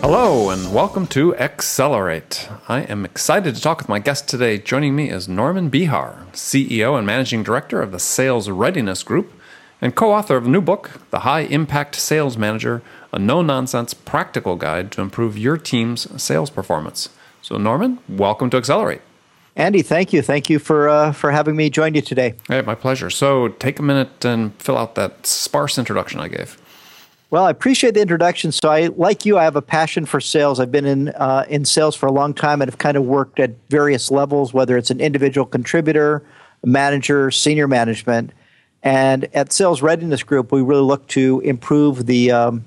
Hello, and welcome to Accelerate. I am excited to talk with my guest today. Joining me is Norman Behar, CEO and Managing Director of the Sales Readiness Group and co author of a new book, The High Impact Sales Manager A No Nonsense Practical Guide to Improve Your Team's Sales Performance. So, Norman, welcome to Accelerate. Andy, thank you. Thank you for uh, for having me join you today. Hey, my pleasure. So, take a minute and fill out that sparse introduction I gave. Well, I appreciate the introduction. So, I like you, I have a passion for sales. I've been in uh, in sales for a long time and have kind of worked at various levels, whether it's an individual contributor, manager, senior management. And at Sales Readiness Group, we really look to improve the um,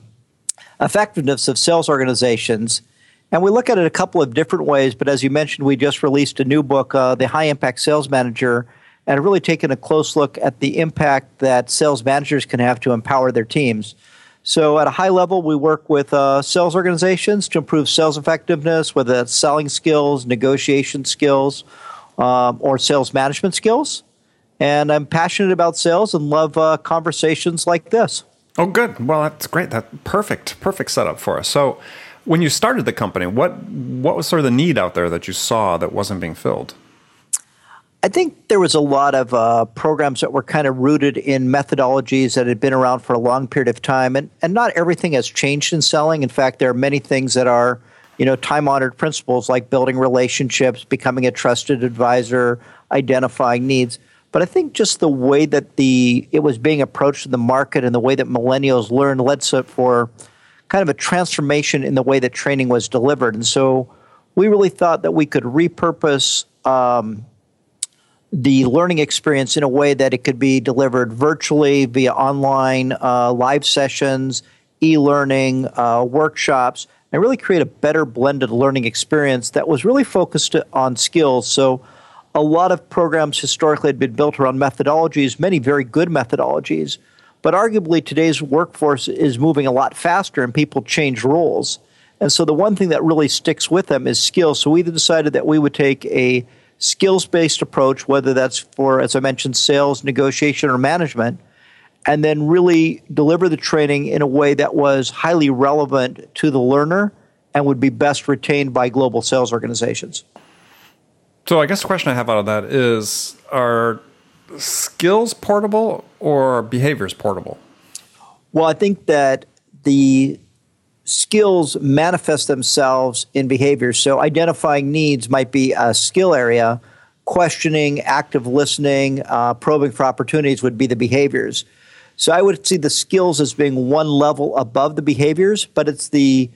effectiveness of sales organizations. And we look at it a couple of different ways. But as you mentioned, we just released a new book, uh, The High Impact Sales Manager, and really taken a close look at the impact that sales managers can have to empower their teams. So, at a high level, we work with uh, sales organizations to improve sales effectiveness, whether that's selling skills, negotiation skills, um, or sales management skills. And I'm passionate about sales and love uh, conversations like this. Oh, good. Well, that's great. That perfect, perfect setup for us. So, when you started the company, what what was sort of the need out there that you saw that wasn't being filled? I think there was a lot of uh, programs that were kind of rooted in methodologies that had been around for a long period of time, and and not everything has changed in selling. In fact, there are many things that are you know time honored principles like building relationships, becoming a trusted advisor, identifying needs. But I think just the way that the it was being approached in the market and the way that millennials learned led to for kind of a transformation in the way that training was delivered. And so we really thought that we could repurpose um, the learning experience in a way that it could be delivered virtually via online uh, live sessions, e learning, uh, workshops, and really create a better blended learning experience that was really focused on skills. So, a lot of programs historically had been built around methodologies, many very good methodologies, but arguably today's workforce is moving a lot faster and people change roles. And so, the one thing that really sticks with them is skills. So, we decided that we would take a skills based approach, whether that's for, as I mentioned, sales, negotiation, or management, and then really deliver the training in a way that was highly relevant to the learner and would be best retained by global sales organizations. So, I guess the question I have out of that is are skills portable or behaviors portable? Well, I think that the skills manifest themselves in behaviors. So, identifying needs might be a skill area, questioning, active listening, uh, probing for opportunities would be the behaviors. So, I would see the skills as being one level above the behaviors, but it's the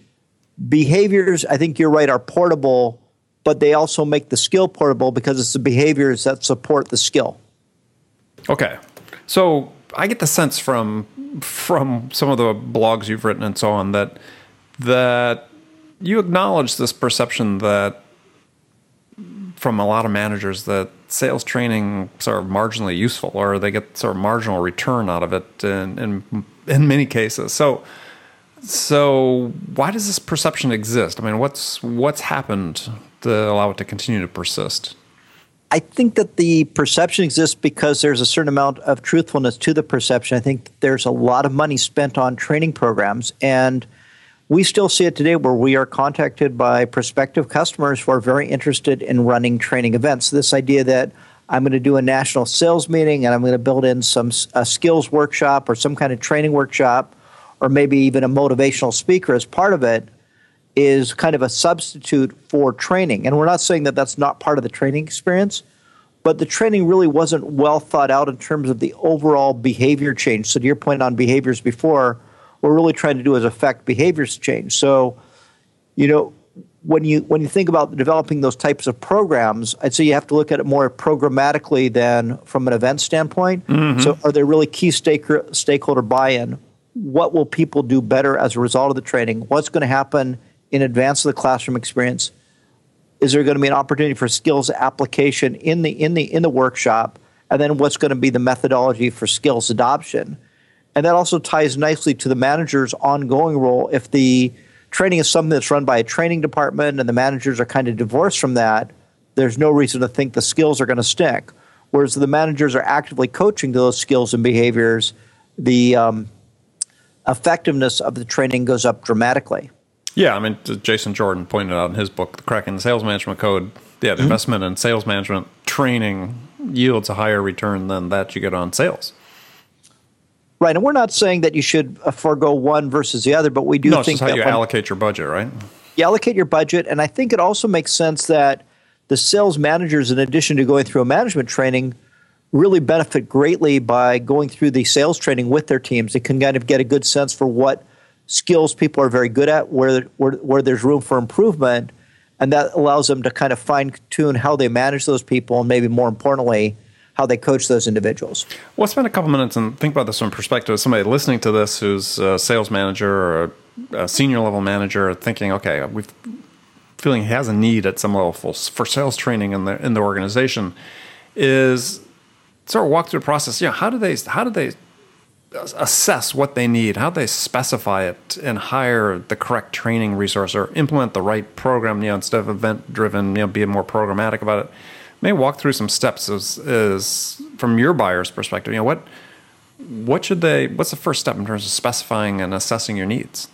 behaviors, I think you're right, are portable, but they also make the skill portable because it's the behaviors that support the skill. Okay. So, I get the sense from from some of the blogs you've written and so on that that you acknowledge this perception that from a lot of managers that sales training sort of marginally useful or they get sort of marginal return out of it in, in, in many cases. So so why does this perception exist? I mean, what's what's happened to allow it to continue to persist? I think that the perception exists because there's a certain amount of truthfulness to the perception. I think there's a lot of money spent on training programs and we still see it today where we are contacted by prospective customers who are very interested in running training events. This idea that I'm going to do a national sales meeting and I'm going to build in some a skills workshop or some kind of training workshop or maybe even a motivational speaker as part of it is kind of a substitute for training. And we're not saying that that's not part of the training experience, but the training really wasn't well thought out in terms of the overall behavior change. So to your point on behaviors before, we're really trying to do is affect behaviors change. So, you know, when you when you think about developing those types of programs, I'd say you have to look at it more programmatically than from an event standpoint. Mm-hmm. So, are there really key stake, stakeholder buy-in? What will people do better as a result of the training? What's going to happen in advance of the classroom experience? Is there going to be an opportunity for skills application in the in the in the workshop? and then what's going to be the methodology for skills adoption. And that also ties nicely to the manager's ongoing role. If the training is something that's run by a training department and the managers are kind of divorced from that, there's no reason to think the skills are going to stick. Whereas the managers are actively coaching those skills and behaviors, the um, effectiveness of the training goes up dramatically. Yeah, I mean, Jason Jordan pointed out in his book, The Cracking the Sales Management Code, yeah, the mm-hmm. investment in sales management training yields a higher return than that you get on sales. Right, and we're not saying that you should uh, forego one versus the other, but we do no, think how that you allocate your budget, right? You allocate your budget, and I think it also makes sense that the sales managers, in addition to going through a management training, really benefit greatly by going through the sales training with their teams. They can kind of get a good sense for what skills people are very good at, where where, where there's room for improvement, and that allows them to kind of fine tune how they manage those people, and maybe more importantly, how they coach those individuals. Well, spend a couple minutes and think about this from perspective of somebody listening to this who's a sales manager or a, senior level manager, thinking, okay, we've feeling has a need at some level for, for sales training in the in the organization. Is sort of walk through the process. You know, how do they how do they assess what they need? How do they specify it and hire the correct training resource or implement the right program? You know, instead of event driven, you know, be more programmatic about it may walk through some steps as from your buyer's perspective. You know, what what should they? What's the first step in terms of specifying and assessing your needs?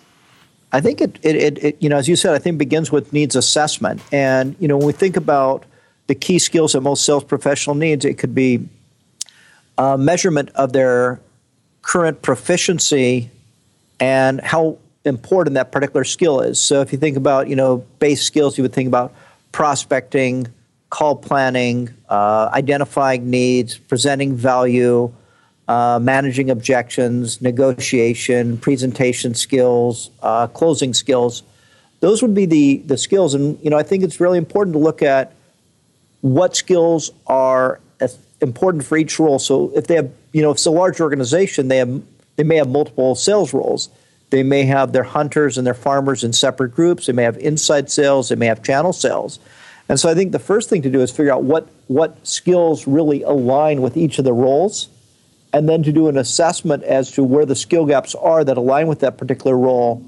I think it, it, it, it, you know, as you said, I think begins with needs assessment. And you know, when we think about the key skills that most sales professional needs, it could be a measurement of their current proficiency and how important that particular skill is. So if you think about you know base skills, you would think about prospecting, call planning, uh, identifying needs, presenting value, uh, managing objections, negotiation, presentation skills, uh, closing skills. Those would be the, the skills. And, you know, I think it's really important to look at what skills are important for each role. So if they have, you know, if it's a large organization, they have, they may have multiple sales roles. They may have their hunters and their farmers in separate groups. They may have inside sales. They may have channel sales. And so I think the first thing to do is figure out what, what skills really align with each of the roles, and then to do an assessment as to where the skill gaps are that align with that particular role,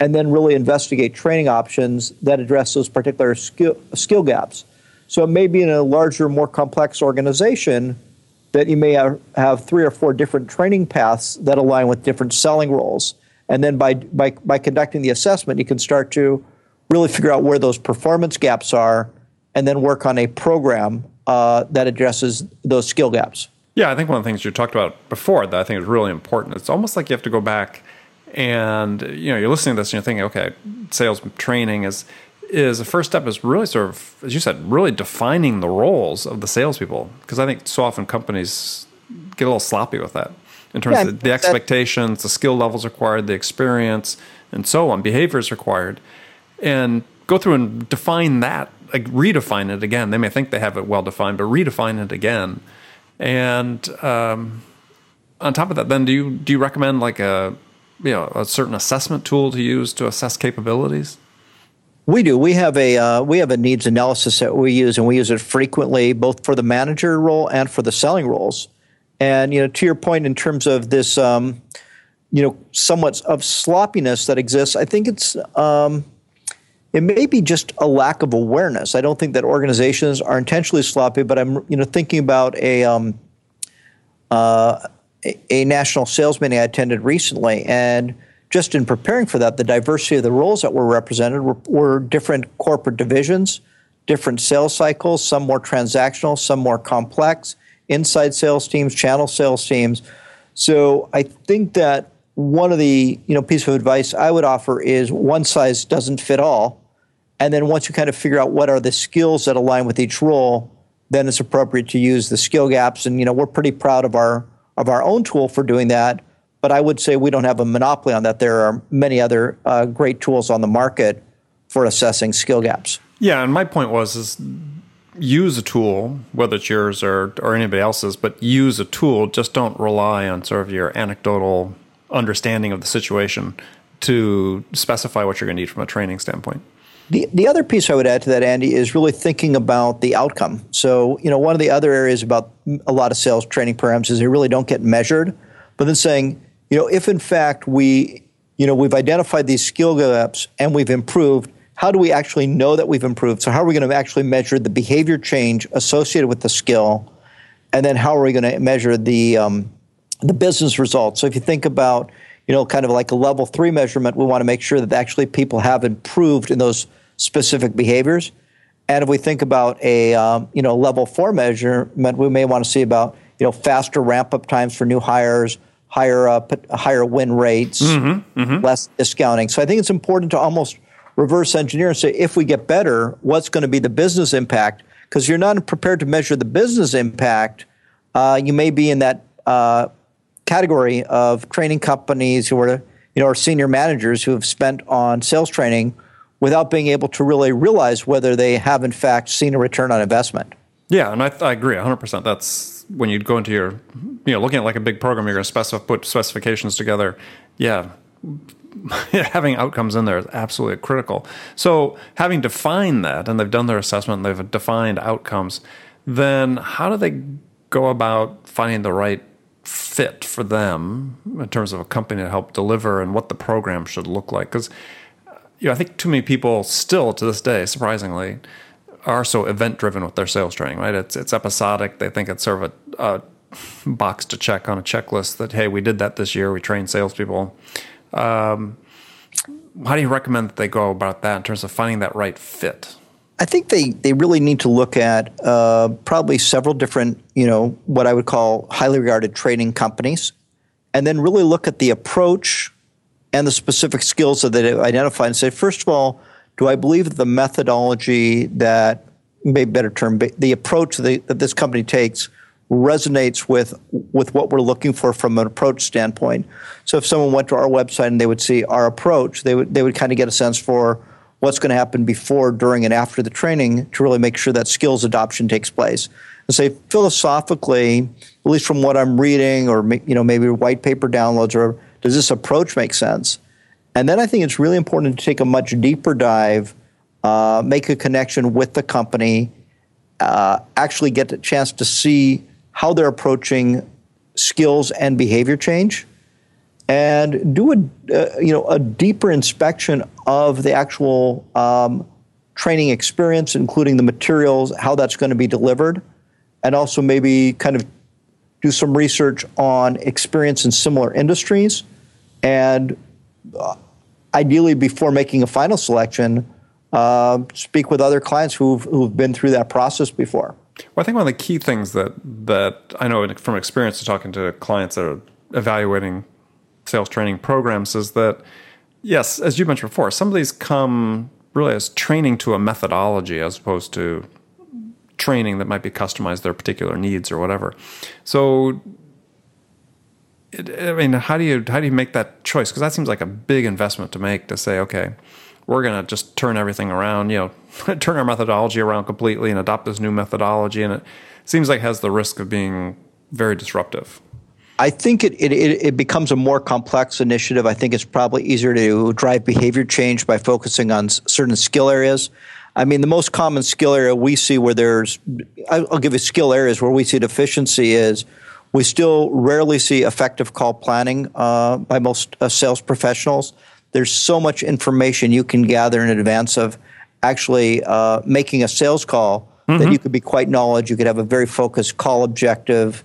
and then really investigate training options that address those particular skill, skill gaps. So it may be in a larger, more complex organization that you may have, have three or four different training paths that align with different selling roles. And then by, by, by conducting the assessment, you can start to really figure out where those performance gaps are and then work on a program uh, that addresses those skill gaps. Yeah, I think one of the things you talked about before that I think is really important. It's almost like you have to go back and you know you're listening to this and you're thinking, okay, sales training is is the first step is really sort of as you said, really defining the roles of the salespeople because I think so often companies get a little sloppy with that in terms yeah, of the expectations, the skill levels required, the experience, and so on, behaviors required, and go through and define that like redefine it again. They may think they have it well defined, but redefine it again. And um, on top of that, then do you do you recommend like a you know a certain assessment tool to use to assess capabilities? We do. We have a uh, we have a needs analysis that we use, and we use it frequently, both for the manager role and for the selling roles. And you know, to your point, in terms of this, um, you know, somewhat of sloppiness that exists, I think it's um, it may be just a lack of awareness. I don't think that organizations are intentionally sloppy, but I'm you know thinking about a um, uh, a, national sales meeting I attended recently, and just in preparing for that, the diversity of the roles that were represented were, were different corporate divisions, different sales cycles, some more transactional, some more complex, inside sales teams, channel sales teams. So I think that one of the you know piece of advice I would offer is one size doesn't fit all. And then once you kind of figure out what are the skills that align with each role, then it's appropriate to use the skill gaps. And you know, we're pretty proud of our of our own tool for doing that. But I would say we don't have a monopoly on that. There are many other uh, great tools on the market for assessing skill gaps. Yeah, and my point was is use a tool, whether it's yours or or anybody else's, but use a tool. Just don't rely on sort of your anecdotal understanding of the situation to specify what you're going to need from a training standpoint. The, the other piece I would add to that, Andy, is really thinking about the outcome. So, you know, one of the other areas about a lot of sales training programs is they really don't get measured. But then saying, you know, if in fact we, you know, we've identified these skill gaps and we've improved, how do we actually know that we've improved? So, how are we going to actually measure the behavior change associated with the skill? And then, how are we going to measure the um, the business results? So, if you think about, you know, kind of like a level three measurement, we want to make sure that actually people have improved in those specific behaviors. And if we think about a um, you know level four measurement, we may want to see about you know faster ramp up times for new hires, higher uh, higher win rates, mm-hmm, mm-hmm. less discounting. So I think it's important to almost reverse engineer and say if we get better, what's going to be the business impact? Because you're not prepared to measure the business impact, uh, you may be in that uh, category of training companies who are you know are senior managers who have spent on sales training without being able to really realize whether they have in fact seen a return on investment. Yeah, and I, I agree 100%. That's when you go into your, you know, looking at like a big program, you're going to specif- put specifications together. Yeah, having outcomes in there is absolutely critical. So, having defined that, and they've done their assessment, and they've defined outcomes, then how do they go about finding the right fit for them in terms of a company to help deliver and what the program should look like? Because you know, I think too many people still to this day, surprisingly, are so event driven with their sales training, right? It's it's episodic. They think it's sort of a, a box to check on a checklist that hey, we did that this year. We trained salespeople. Um, how do you recommend that they go about that in terms of finding that right fit? I think they, they really need to look at uh, probably several different, you know, what I would call highly regarded training companies, and then really look at the approach and the specific skills that they identify and say, first of all, do I believe that the methodology that, maybe better term, the approach that, this company takes resonates with with what we're looking for from an approach standpoint. So if someone went to our website and they would see our approach, they would they would kind of get a sense for what's going to happen before, during, and after the training to really make sure that skills adoption takes place. And say philosophically, at least from what I'm reading, or you know maybe white paper downloads or does this approach make sense? And then I think it's really important to take a much deeper dive, uh, make a connection with the company, uh, actually get a chance to see how they're approaching skills and behavior change, and do a uh, you know a deeper inspection of the actual um, training experience, including the materials, how that's going to be delivered, and also maybe kind of do some research on experience in similar industries and uh, ideally before making a final selection, uh, speak with other clients who've, who've been through that process before. Well, I think one of the key things that that I know from experience to talking to clients that are evaluating sales training programs is that yes, as you mentioned before, some of these come really as training to a methodology as opposed to training that might be customized to their particular needs or whatever. So I mean, how do you how do you make that choice? Because that seems like a big investment to make to say, okay, we're going to just turn everything around, you know, turn our methodology around completely and adopt this new methodology, and it seems like it has the risk of being very disruptive. I think it, it, it becomes a more complex initiative. I think it's probably easier to drive behavior change by focusing on certain skill areas. I mean, the most common skill area we see where there's, I'll give you skill areas where we see deficiency is we still rarely see effective call planning uh, by most uh, sales professionals. There's so much information you can gather in advance of actually uh, making a sales call mm-hmm. that you could be quite knowledge. You could have a very focused call objective.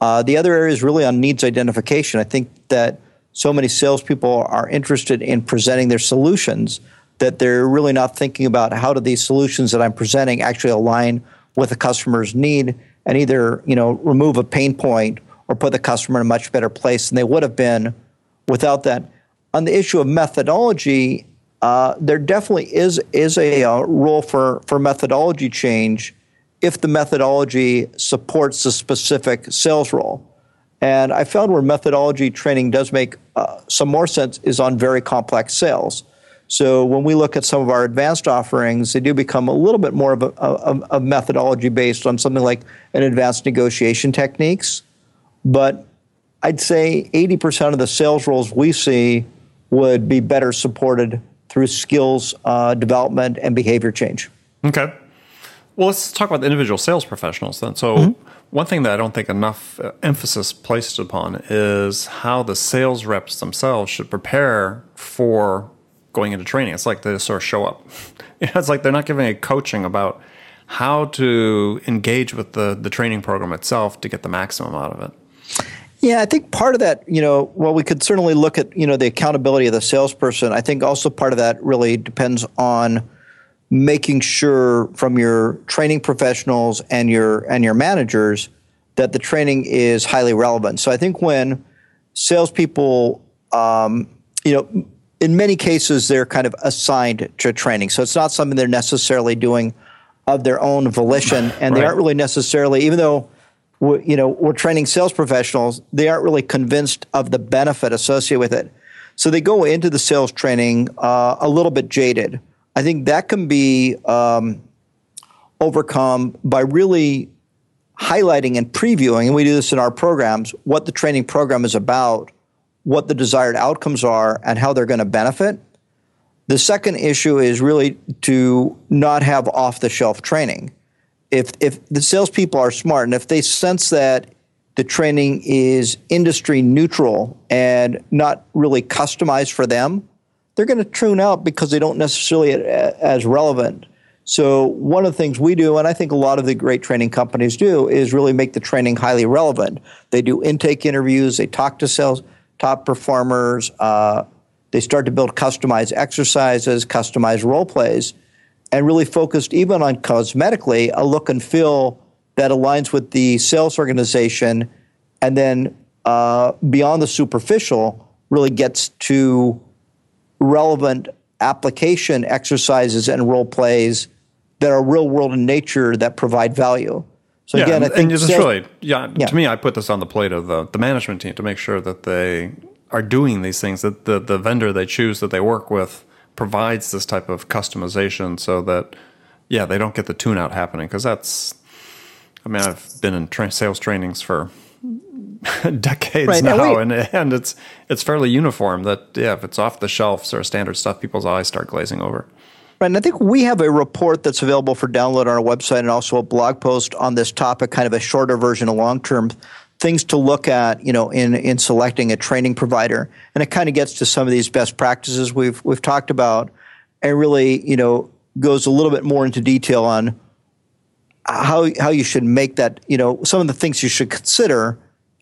Uh, the other area is really on needs identification. I think that so many salespeople are interested in presenting their solutions that they're really not thinking about how do these solutions that I'm presenting actually align with the customer's need and either you know remove a pain point or put the customer in a much better place than they would have been without that. On the issue of methodology, uh, there definitely is is a uh, role for for methodology change if the methodology supports the specific sales role. And I found where methodology training does make uh, some more sense is on very complex sales. So when we look at some of our advanced offerings, they do become a little bit more of a, a, a methodology based on something like an advanced negotiation techniques. But I'd say 80% of the sales roles we see would be better supported through skills uh, development and behavior change. Okay. Well, let's talk about the individual sales professionals then. So, mm-hmm. one thing that I don't think enough uh, emphasis placed upon is how the sales reps themselves should prepare for going into training. It's like they just sort of show up. it's like they're not giving a coaching about how to engage with the, the training program itself to get the maximum out of it. Yeah, I think part of that, you know, well, we could certainly look at, you know, the accountability of the salesperson. I think also part of that really depends on making sure from your training professionals and your and your managers that the training is highly relevant. So I think when salespeople, um, you know, in many cases they're kind of assigned to training, so it's not something they're necessarily doing of their own volition, and right. they aren't really necessarily, even though you know we're training sales professionals, they aren't really convinced of the benefit associated with it. So they go into the sales training uh, a little bit jaded. I think that can be um, overcome by really highlighting and previewing, and we do this in our programs, what the training program is about, what the desired outcomes are, and how they're going to benefit. The second issue is really to not have off the shelf training. If, if the salespeople are smart and if they sense that the training is industry neutral and not really customized for them, they're going to tune out because they don't necessarily uh, as relevant. So one of the things we do, and I think a lot of the great training companies do, is really make the training highly relevant. They do intake interviews, they talk to sales top performers, uh, they start to build customized exercises, customized role plays, and really focused even on cosmetically a look and feel that aligns with the sales organization, and then uh, beyond the superficial, really gets to relevant application exercises and role plays that are real world in nature that provide value. So yeah, again, I think and it's really yeah, yeah, To me, I put this on the plate of the, the management team to make sure that they are doing these things. That the the vendor they choose that they work with provides this type of customization, so that yeah, they don't get the tune out happening because that's. I mean, I've been in tra- sales trainings for decades right, now, and, and it's it's fairly uniform. That yeah, if it's off the shelf or standard stuff, people's eyes start glazing over. Right, and I think we have a report that's available for download on our website, and also a blog post on this topic, kind of a shorter version of long term things to look at, you know, in in selecting a training provider, and it kind of gets to some of these best practices we've we've talked about, and really, you know, goes a little bit more into detail on how how you should make that, you know, some of the things you should consider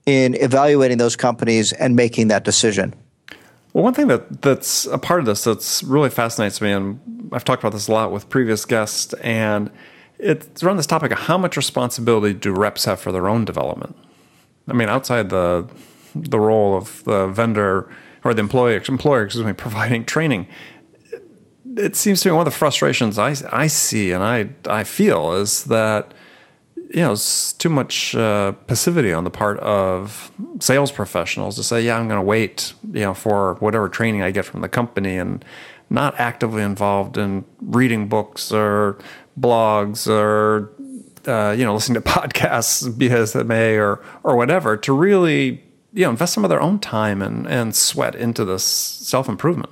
in evaluating those companies and making that decision? Well, one thing that that's a part of this that's really fascinates me, and I've talked about this a lot with previous guests, and it's around this topic of how much responsibility do reps have for their own development. I mean, outside the the role of the vendor or the employee employer, excuse me, providing training, it seems to me one of the frustrations I I see and I I feel is that you know, it's too much uh, passivity on the part of sales professionals to say, yeah, I'm going to wait, you know, for whatever training I get from the company and not actively involved in reading books or blogs or, uh, you know, listening to podcasts because they may or, or whatever to really, you know, invest some of their own time and, and sweat into this self improvement.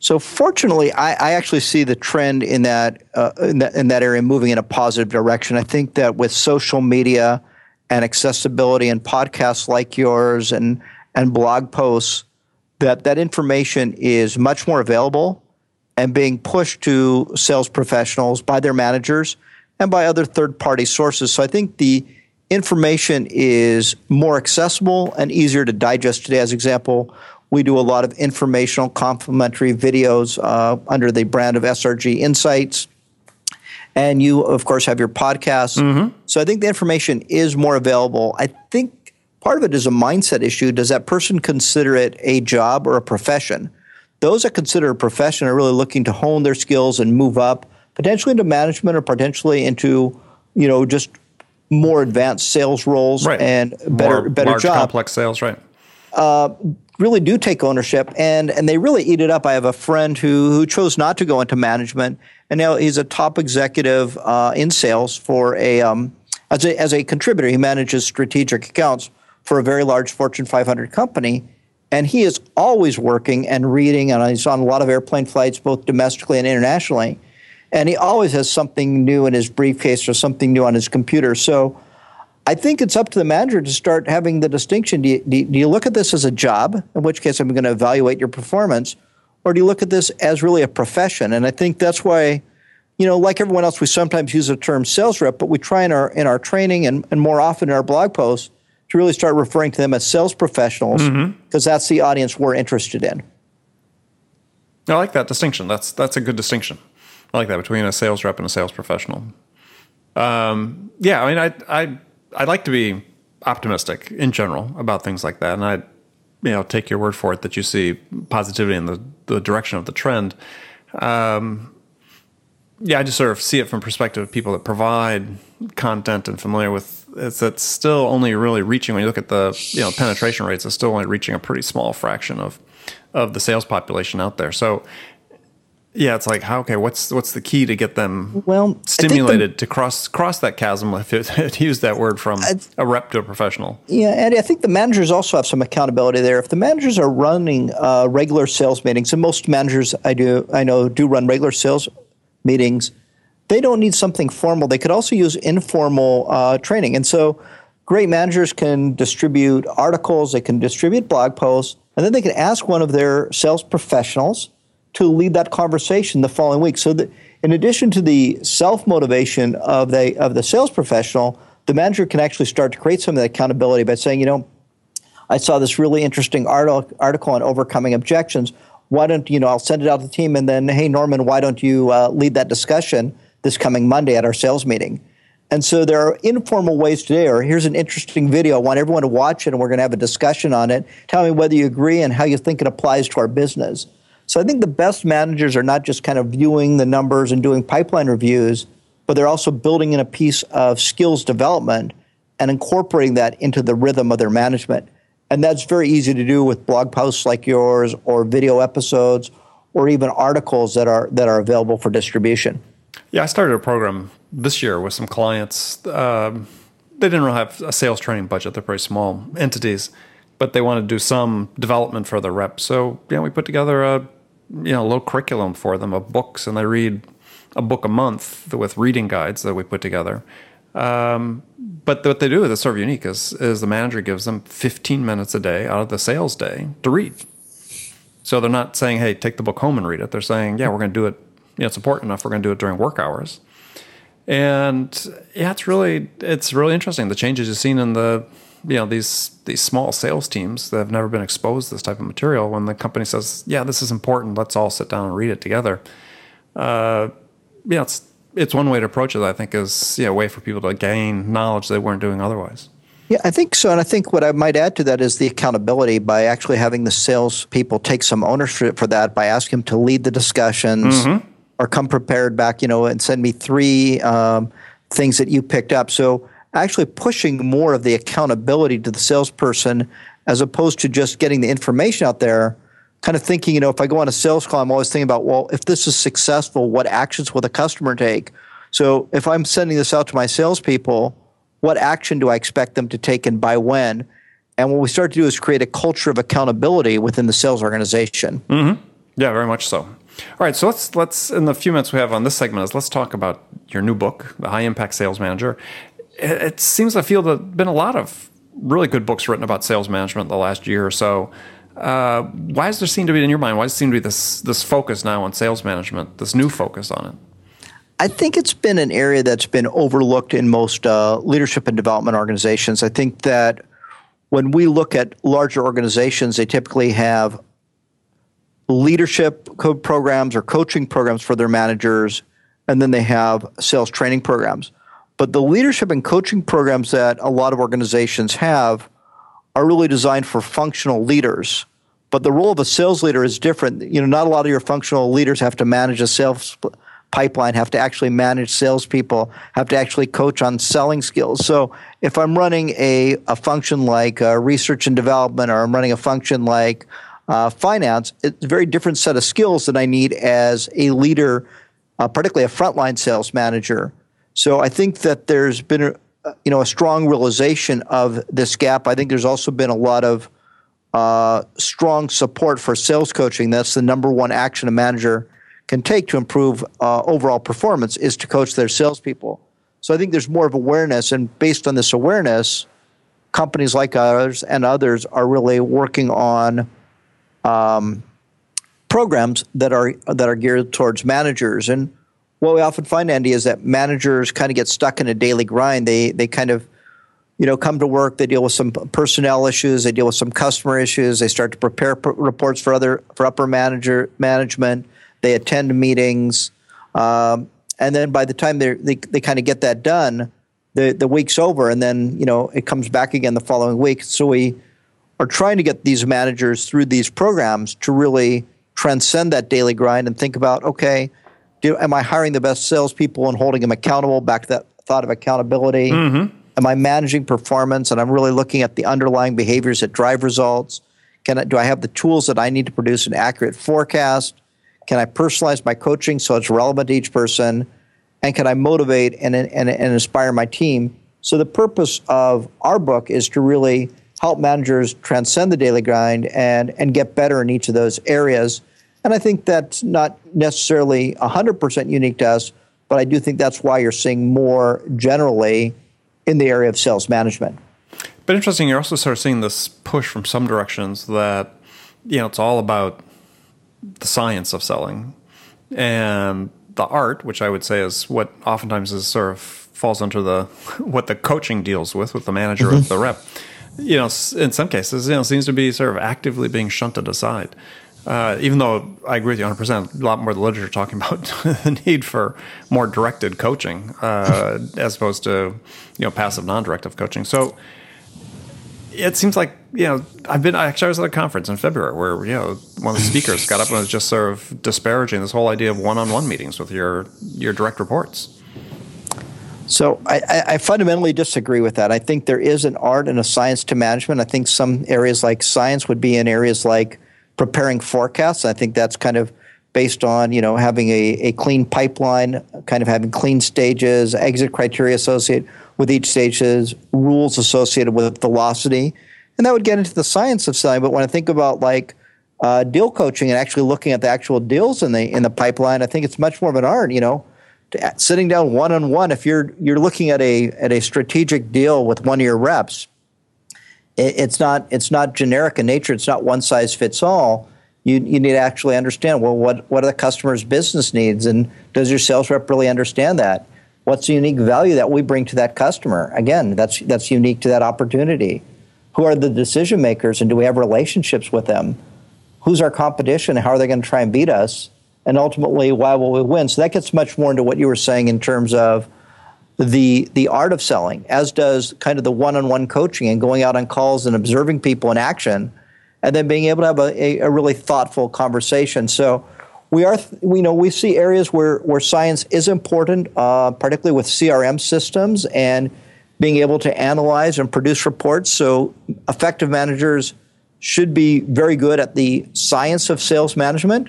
So fortunately, I, I, actually see the trend in that, uh, in that in that area moving in a positive direction. I think that with social media and accessibility and podcasts like yours and and blog posts, that that information is much more available and being pushed to sales professionals by their managers and by other third party sources. So I think the information is more accessible and easier to digest today. As example, we do a lot of informational complimentary videos uh, under the brand of SRG Insights. And you, of course, have your podcast. Mm-hmm. So I think the information is more available. I think part of it is a mindset issue. Does that person consider it a job or a profession? Those that consider a profession are really looking to hone their skills and move up, potentially into management or potentially into, you know, just more advanced sales roles right. and better more better large, job. complex sales, right? Uh, really do take ownership and and they really eat it up. I have a friend who who chose not to go into management, and now he's a top executive uh, in sales for a um, as a as a contributor. He manages strategic accounts for a very large Fortune 500 company, And he is always working and reading, and he's on a lot of airplane flights, both domestically and internationally. And he always has something new in his briefcase or something new on his computer. So I think it's up to the manager to start having the distinction. Do you, do you look at this as a job, in which case I'm going to evaluate your performance, or do you look at this as really a profession? And I think that's why, you know, like everyone else, we sometimes use the term sales rep, but we try in our in our training and, and more often in our blog posts to really start referring to them as sales professionals because mm-hmm. that's the audience we're interested in. I like that distinction. That's that's a good distinction. I like that between a sales rep and a sales professional. Um, yeah, I mean, I I I like to be optimistic in general about things like that, and I, you know, take your word for it that you see positivity in the the direction of the trend. Um, yeah, I just sort of see it from perspective of people that provide content and familiar with it's it's still only really reaching when you look at the you know penetration rates, it's still only reaching a pretty small fraction of of the sales population out there. So yeah, it's like how okay, what's what's the key to get them well stimulated the, to cross cross that chasm? If it, use that word from a rep to a professional. Yeah, Andy, I think the managers also have some accountability there. If the managers are running uh, regular sales meetings, and most managers I do I know do run regular sales meetings, they don't need something formal. They could also use informal uh, training, and so great managers can distribute articles, they can distribute blog posts, and then they can ask one of their sales professionals to lead that conversation the following week. So that in addition to the self motivation of the of the sales professional, the manager can actually start to create some of that accountability by saying, you know, I saw this really interesting article article on overcoming objections. Why don't you know? I'll send it out to the team, and then, hey, Norman, why don't you uh, lead that discussion this coming Monday at our sales meeting? And so there are informal ways today, or here's an interesting video. I want everyone to watch it, and we're going to have a discussion on it. Tell me whether you agree and how you think it applies to our business. So I think the best managers are not just kind of viewing the numbers and doing pipeline reviews, but they're also building in a piece of skills development and incorporating that into the rhythm of their management. And that's very easy to do with blog posts like yours or video episodes or even articles that are that are available for distribution. Yeah, I started a program this year with some clients. Um, they didn't really have a sales training budget; they're pretty small entities, but they wanted to do some development for their reps. So, yeah, we put together a you know, a little curriculum for them of books, and they read a book a month with reading guides that we put together. Um, but what they do that's sort of unique is, is the manager gives them 15 minutes a day out of the sales day to read. So they're not saying, "Hey, take the book home and read it." They're saying, "Yeah, we're going to do it. You know, it's important enough. We're going to do it during work hours." And yeah, it's really it's really interesting the changes you've seen in the you know these these small sales teams that have never been exposed to this type of material when the company says yeah this is important let's all sit down and read it together uh, yeah it's it's one way to approach it i think is yeah, a way for people to gain knowledge they weren't doing otherwise yeah, I think so. And I think what I might add to that is the accountability by actually having the sales people take some ownership for that by asking them to lead the discussions mm-hmm. or come prepared back, you know, and send me three um, things that you picked up. So actually pushing more of the accountability to the salesperson as opposed to just getting the information out there kind of thinking you know if i go on a sales call i'm always thinking about well if this is successful what actions will the customer take? So if i'm sending this out to my salespeople what action do i expect them to take and by when? And what we start to do is create a culture of accountability within the sales organization. Mm-hmm. yeah very much so. All right, so let's let's in the few minutes we have on this segment is let's talk about your new book, The High Impact Sales Manager it seems I feel there's been a lot of really good books written about sales management the last year or so. Uh, why does there seem to be in your mind? Why does there seem to be this this focus now on sales management? This new focus on it? I think it's been an area that's been overlooked in most uh, leadership and development organizations. I think that when we look at larger organizations, they typically have leadership programs or coaching programs for their managers, and then they have sales training programs. But the leadership and coaching programs that a lot of organizations have are really designed for functional leaders. But the role of a sales leader is different. You know, not a lot of your functional leaders have to manage a sales pipeline, have to actually manage salespeople, have to actually coach on selling skills. So if I'm running a, a function like uh, research and development, or I'm running a function like uh, finance, it's a very different set of skills that I need as a leader, uh, particularly a frontline sales manager. So I think that there's been a, you know a strong realization of this gap. I think there's also been a lot of uh, strong support for sales coaching. That's the number one action a manager can take to improve uh, overall performance is to coach their salespeople. So I think there's more of awareness, and based on this awareness, companies like ours and others are really working on um, programs that are that are geared towards managers. And what we often find, Andy, is that managers kind of get stuck in a daily grind. They they kind of you know come to work. They deal with some personnel issues. They deal with some customer issues. They start to prepare p- reports for other for upper manager management. They attend meetings, um, and then by the time they they they kind of get that done, the the week's over, and then you know it comes back again the following week. So we are trying to get these managers through these programs to really transcend that daily grind and think about okay, do, am I hiring the best salespeople and holding them accountable? Back to that thought of accountability. Mm-hmm. Am I managing performance? And I'm really looking at the underlying behaviors that drive results. Can I, do I have the tools that I need to produce an accurate forecast? Can I personalize my coaching so it's relevant to each person? And can I motivate and, and, and inspire my team? So the purpose of our book is to really help managers transcend the daily grind and, and get better in each of those areas. And I think that's not necessarily 100% unique to us, but I do think that's why you're seeing more generally in the area of sales management. But interesting, you're also sort of seeing this push from some directions that, you know, it's all about the science of selling and the art, which I would say is what oftentimes is sort of falls under the what the coaching deals with, with the manager mm-hmm. with the rep you know, in some cases, you know, seems to be sort of actively being shunted aside. Uh, even though I agree with you 100%, a lot more of the literature talking about the need for more directed coaching uh, as opposed to, you know, passive, non-directive coaching. So it seems like, you know, I've been, actually, I was at a conference in February where, you know, one of the speakers got up and was just sort of disparaging this whole idea of one-on-one meetings with your, your direct reports. So I, I, fundamentally disagree with that. I think there is an art and a science to management. I think some areas like science would be in areas like preparing forecasts. I think that's kind of based on you know having a, a clean pipeline, kind of having clean stages, exit criteria associated with each stages, rules associated with velocity, and that would get into the science of selling. But when I think about like uh, deal coaching and actually looking at the actual deals in the in the pipeline, I think it's much more of an art. You know sitting down one on one, if you're you're looking at a at a strategic deal with one of your reps, it's not it's not generic in nature. It's not one size fits all. You you need to actually understand well what what are the customer's business needs and does your sales rep really understand that? What's the unique value that we bring to that customer? Again, that's that's unique to that opportunity. Who are the decision makers and do we have relationships with them? Who's our competition? How are they going to try and beat us? and ultimately why will we win? So that gets much more into what you were saying in terms of the the art of selling, as does kind of the one-on-one coaching and going out on calls and observing people in action, and then being able to have a, a, really thoughtful conversation. So we are, we know, we see areas where where science is important, uh, particularly with CRM systems and being able to analyze and produce reports. So effective managers should be very good at the science of sales management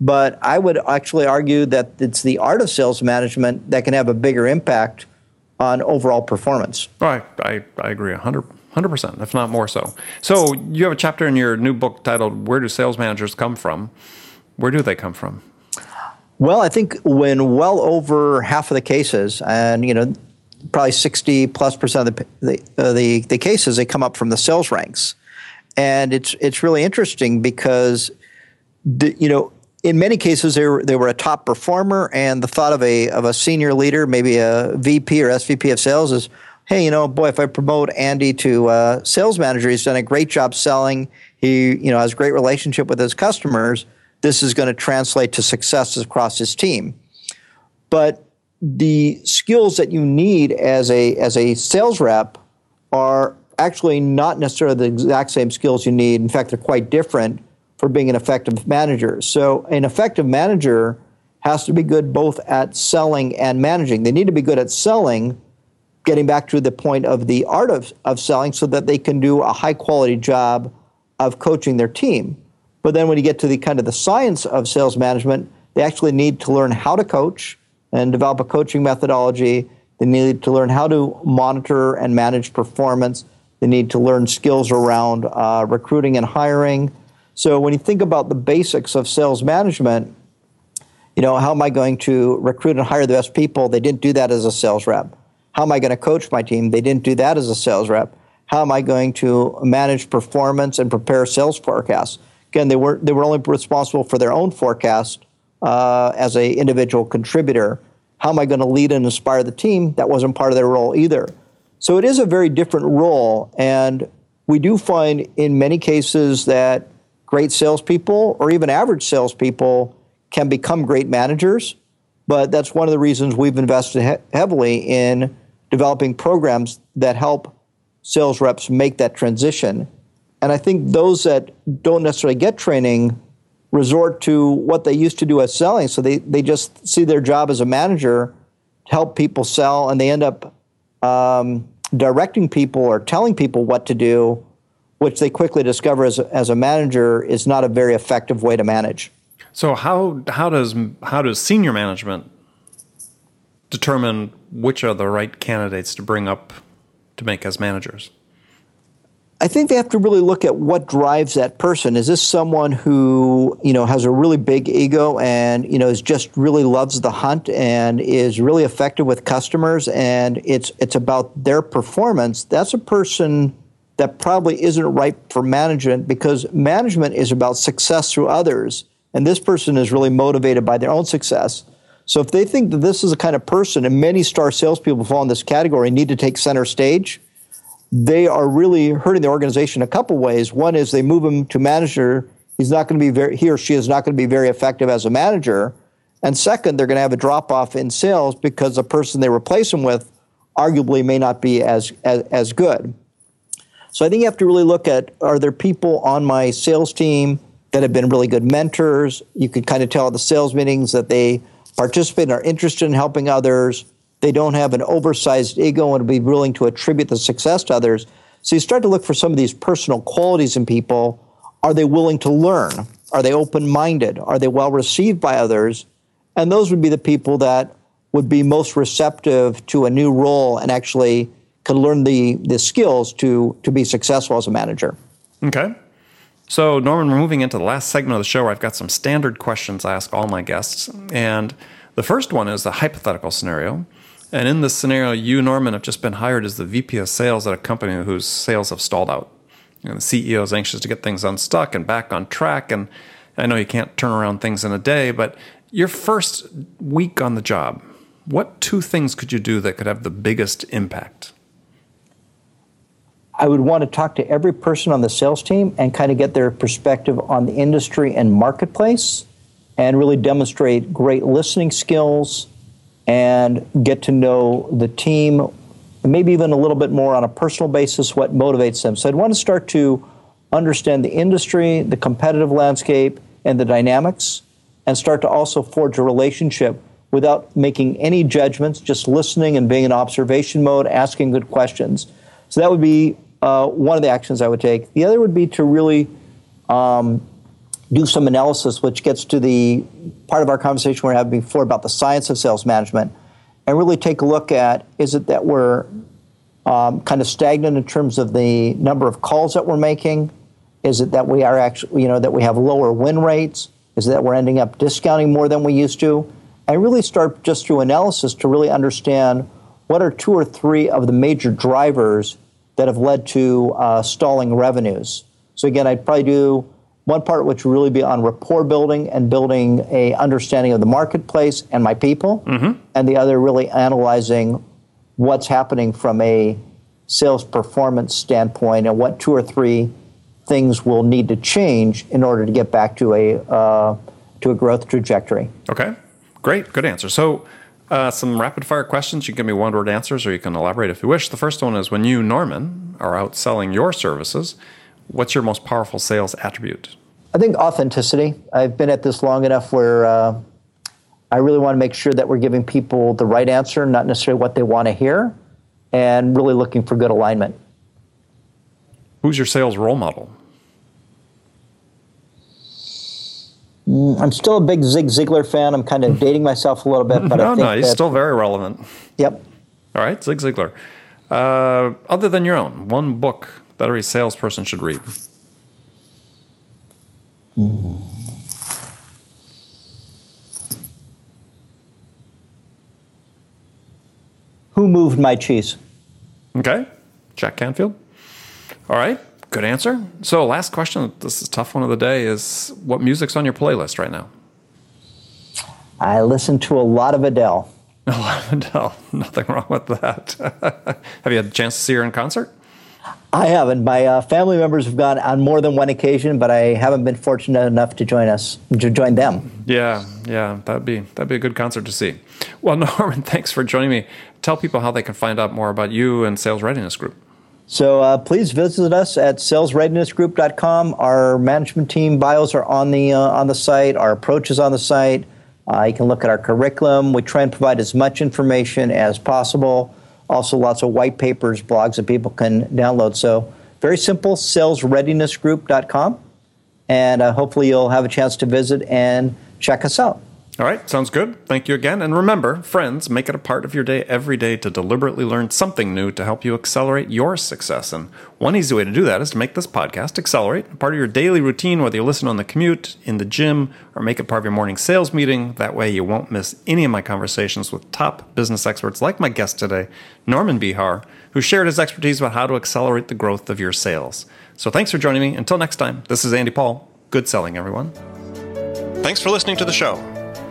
but I would actually argue that it's the art of sales management that can have a bigger impact on overall performance. Right. I, I agree 100, 100%, if not more so. So you have a chapter in your new book titled Where Do Sales Managers Come From? Where do they come from? Well, I think when well over half of the cases, and you know, probably 60 plus percent of the, the, uh, the, the cases, they come up from the sales ranks. And it's, it's really interesting because, the, you know, in many cases, they were, they were a top performer, and the thought of a of a senior leader, maybe a VP or SVP of sales, is, hey, you know, boy, if I promote Andy to uh, sales manager, he's done a great job selling. He, you know, has a great relationship with his customers. This is going to translate to success across his team. But the skills that you need as a as a sales rep are actually not necessarily the exact same skills you need. In fact, they're quite different for being an effective manager. So, an effective manager has to be good both at selling and managing. They need to be good at selling, getting back to the point of the art of, of selling, so that they can do a high quality job of coaching their team. But then when you get to the kind of the science of sales management, they actually need to learn how to coach and develop a coaching methodology. They need to learn how to monitor and manage performance. They need to learn skills around uh, recruiting and hiring. So when you think about the basics of sales management, you know, how am I going to recruit and hire the best people? They didn't do that as a sales rep. How am I going to coach my team? They didn't do that as a sales rep. How am I going to manage performance and prepare sales forecasts? Again, they were they were only responsible for their own forecast uh, as a individual contributor. How am I going to lead and inspire the team? That wasn't part of their role either. So it is a very different role, and we do find in many cases that great salespeople or even average salespeople can become great managers. But that's one of the reasons we've invested he- heavily in developing programs that help sales reps make that transition. And I think those that don't necessarily get training resort to what they used to do as selling. So they, they just see their job as a manager to help people sell, and they end up um, directing people or telling people what to do, which they quickly discover as a, as a manager is not a very effective way to manage. So how how does how does senior management determine which are the right candidates to bring up to make as managers? I think they have to really look at what drives that person. Is this someone who, you know, has a really big ego and, you know, is just really loves the hunt and is really effective with customers and it's it's about their performance. That's a person that probably isn't right for management because management is about success through others and this person is really motivated by their own success. So if they think that this is the kind of person and many star salespeople fall in this category need to take center stage, they are really hurting the organization a couple ways. One is they move him to manager. He's not going to be very, he or she is not going to be very effective as a manager. And second, they're going to have a drop off in sales because the person they replace him with arguably may not be as, as, as good. So I think you have to really look at are there people on my sales team that have been really good mentors? You could kind of tell at the sales meetings that they participate and are interested in helping others they don't have an oversized ego and be willing to attribute the success to others. So you start to look for some of these personal qualities in people. Are they willing to learn? Are they open minded? Are they well received by others? And those would be the people that would be most receptive to a new role and actually could learn the, the skills to, to be successful as a manager. Okay. So, Norman, we're moving into the last segment of the show where I've got some standard questions I ask all my guests. And the first one is a hypothetical scenario. And in this scenario, you, Norman, have just been hired as the VP of sales at a company whose sales have stalled out. Know, the CEO is anxious to get things unstuck and back on track. And I know you can't turn around things in a day, but your first week on the job, what two things could you do that could have the biggest impact? I would want to talk to every person on the sales team and kind of get their perspective on the industry and marketplace and really demonstrate great listening skills and get to know the team, maybe even a little bit more on a personal basis, what motivates them. So I'd want to start to understand the industry, the competitive landscape, and the dynamics, and start to also forge a relationship without making any judgments, just listening and being in observation mode, asking good questions. So that would be uh, one of the actions I would take. The other would be to really um, do some analysis, which gets to the part of our conversation we are having before about the science of sales management, and really take a look at is it that we're um, kind of stagnant in terms of the number of calls that we're making? Is it that we are actually, you know, that we have lower win rates? Is it that we're ending up discounting more than we used to? And really start just through analysis to really understand what are two or three of the major drivers that have led to uh, stalling revenues. So again, I'd probably do one part which would really be on rapport building and building a understanding of the marketplace and my people, mm-hmm. and the other really analyzing what's happening from a sales performance standpoint and what two or three things will need to change in order to get back to a uh, to a growth trajectory. Okay, great, good answer. So. Uh, some rapid fire questions. You can give me one word answers or you can elaborate if you wish. The first one is when you, Norman, are out selling your services, what's your most powerful sales attribute? I think authenticity. I've been at this long enough where uh, I really want to make sure that we're giving people the right answer, not necessarily what they want to hear, and really looking for good alignment. Who's your sales role model? I'm still a big Zig Ziglar fan. I'm kind of dating myself a little bit, but no, I think no, he's still very relevant. Yep. All right, Zig Ziglar. Uh, other than your own, one book that every salesperson should read. Mm. Who moved my cheese? Okay, Jack Canfield. All right, good answer. So, last question. This is tough one of the day. Is what music's on your playlist right now? I listen to a lot of Adele. A lot of Adele. Nothing wrong with that. Have you had a chance to see her in concert? I haven't. My uh, family members have gone on more than one occasion, but I haven't been fortunate enough to join us, to join them. Yeah, yeah, that'd be that'd be a good concert to see. Well, Norman, thanks for joining me. Tell people how they can find out more about you and Sales Readiness Group. So uh, please visit us at salesreadinessgroup.com. Our management team bios are on the uh, on the site. Our approach is on the site. Uh, you can look at our curriculum. We try and provide as much information as possible. Also, lots of white papers, blogs that people can download. So, very simple salesreadinessgroup.com. And uh, hopefully, you'll have a chance to visit and check us out. All right, sounds good. Thank you again. And remember, friends, make it a part of your day every day to deliberately learn something new to help you accelerate your success. And one easy way to do that is to make this podcast accelerate, part of your daily routine, whether you listen on the commute, in the gym, or make it part of your morning sales meeting. That way, you won't miss any of my conversations with top business experts like my guest today, Norman Behar, who shared his expertise about how to accelerate the growth of your sales. So thanks for joining me. Until next time, this is Andy Paul. Good selling, everyone. Thanks for listening to the show.